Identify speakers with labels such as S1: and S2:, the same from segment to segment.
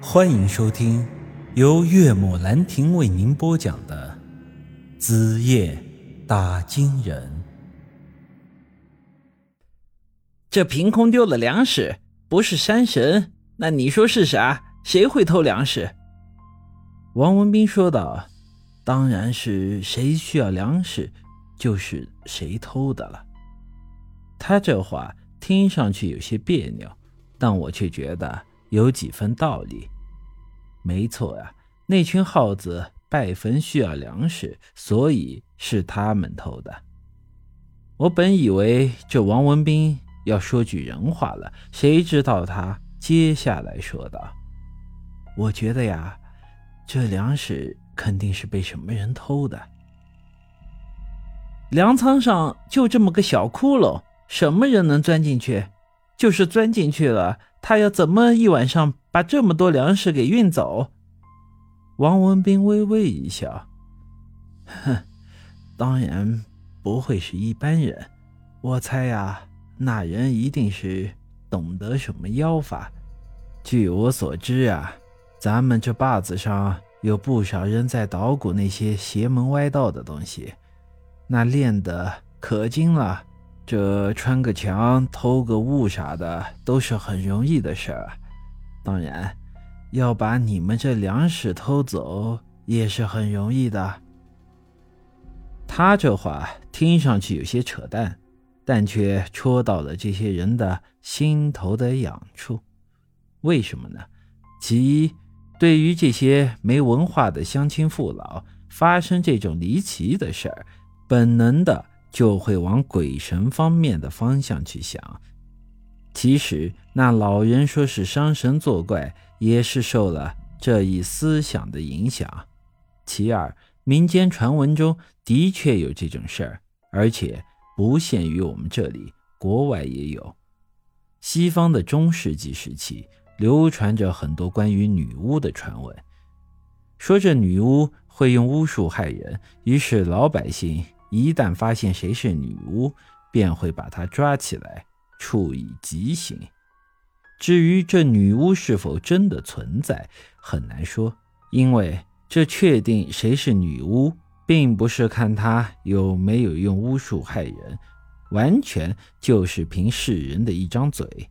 S1: 欢迎收听由岳母兰亭为您播讲的《子夜打金人》。
S2: 这凭空丢了粮食，不是山神，那你说是啥？谁会偷粮食？
S1: 王文斌说道：“当然是谁需要粮食，就是谁偷的了。”他这话听上去有些别扭，但我却觉得有几分道理。没错呀，那群耗子拜坟需要粮食，所以是他们偷的。我本以为这王文斌要说句人话了，谁知道他接下来说道：“我觉得呀，这粮食肯定是被什么人偷的。
S2: 粮仓上就这么个小窟窿，什么人能钻进去？就是钻进去了，他要怎么一晚上？”把这么多粮食给运走，
S1: 王文斌微微一笑，哼，当然不会是一般人。我猜呀，那人一定是懂得什么妖法。据我所知啊，咱们这坝子上有不少人在捣鼓那些邪门歪道的东西，那练的可精了。这穿个墙、偷个物啥的，都是很容易的事儿。当然，要把你们这粮食偷走也是很容易的。他这话听上去有些扯淡，但却戳到了这些人的心头的痒处。为什么呢？其一，对于这些没文化的乡亲父老，发生这种离奇的事儿，本能的就会往鬼神方面的方向去想。其实，那老人说是伤神作怪，也是受了这一思想的影响。其二，民间传闻中的确有这种事儿，而且不限于我们这里，国外也有。西方的中世纪时期，流传着很多关于女巫的传闻，说这女巫会用巫术害人，于是老百姓一旦发现谁是女巫，便会把她抓起来。处以极刑。至于这女巫是否真的存在，很难说，因为这确定谁是女巫，并不是看她有没有用巫术害人，完全就是凭世人的一张嘴。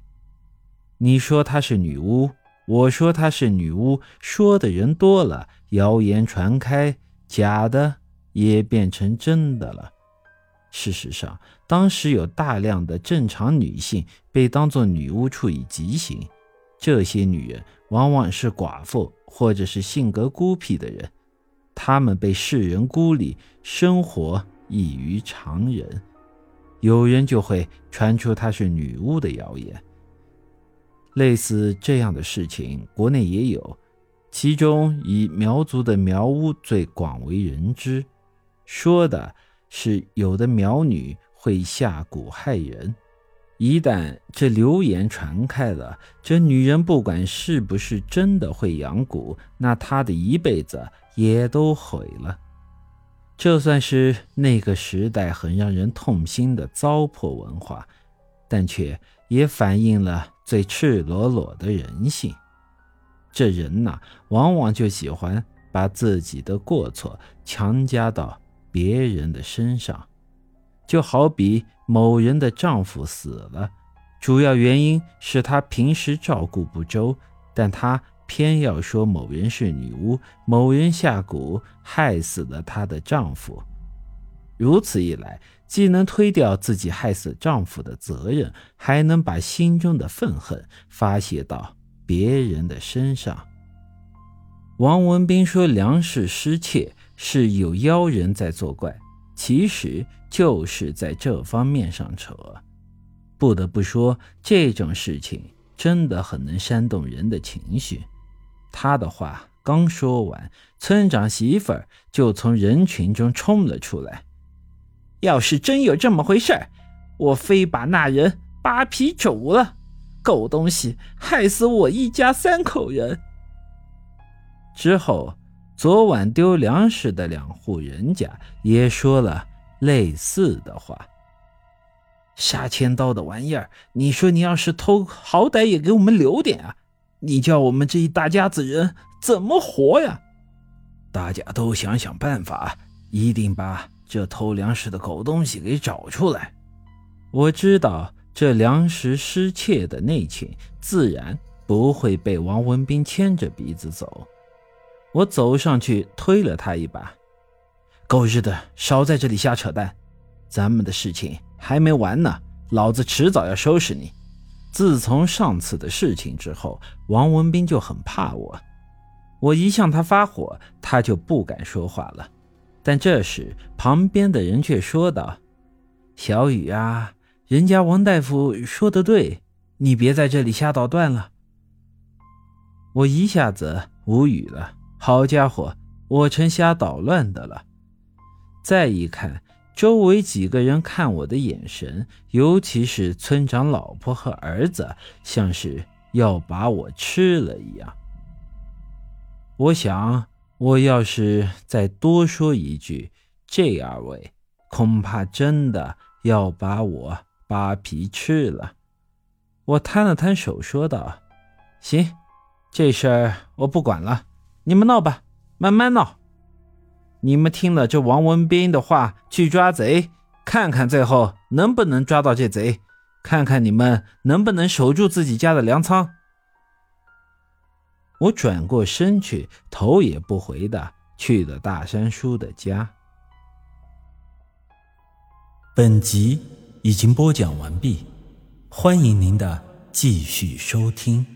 S1: 你说她是女巫，我说她是女巫，说的人多了，谣言传开，假的也变成真的了。事实上，当时有大量的正常女性被当作女巫处以极刑。这些女人往往是寡妇或者是性格孤僻的人，她们被世人孤立，生活异于常人。有人就会传出她是女巫的谣言。类似这样的事情，国内也有，其中以苗族的苗巫最广为人知，说的。是有的苗女会下蛊害人，一旦这流言传开了，这女人不管是不是真的会养蛊，那她的一辈子也都毁了。这算是那个时代很让人痛心的糟粕文化，但却也反映了最赤裸裸的人性。这人呐，往往就喜欢把自己的过错强加到。别人的身上，就好比某人的丈夫死了，主要原因是他平时照顾不周，但他偏要说某人是女巫，某人下蛊害死了她的丈夫。如此一来，既能推掉自己害死丈夫的责任，还能把心中的愤恨发泄到别人的身上。王文斌说：“粮食失窃。”是有妖人在作怪，其实就是在这方面上扯。不得不说，这种事情真的很能煽动人的情绪。他的话刚说完，村长媳妇儿就从人群中冲了出来。
S2: 要是真有这么回事儿，我非把那人扒皮煮了！狗东西，害死我一家三口人！
S1: 之后。昨晚丢粮食的两户人家也说了类似的话。
S2: 杀千刀的玩意儿，你说你要是偷，好歹也给我们留点啊！你叫我们这一大家子人怎么活呀？
S1: 大家都想想办法，一定把这偷粮食的狗东西给找出来。
S2: 我知道这粮食失窃的内情，自然不会被王文斌牵着鼻子走。我走上去推了他一把：“狗日的，少在这里瞎扯淡！咱们的事情还没完呢，老子迟早要收拾你。”自从上次的事情之后，王文斌就很怕我。我一向他发火，他就不敢说话了。但这时，旁边的人却说道：“小雨啊，人家王大夫说的对，你别在这里瞎捣乱了。”我一下子无语了。好家伙，我成瞎捣乱的了。再一看，周围几个人看我的眼神，尤其是村长老婆和儿子，像是要把我吃了一样。我想，我要是再多说一句，这二位恐怕真的要把我扒皮吃了。我摊了摊手，说道：“行，这事儿我不管了，你们闹吧，慢慢闹。你们听了这王文斌的话去抓贼，看看最后能不能抓到这贼，看看你们能不能守住自己家的粮仓。”我转过身去，头也不回的去了大山叔的家。
S3: 本集已经播讲完毕，欢迎您的继续收听。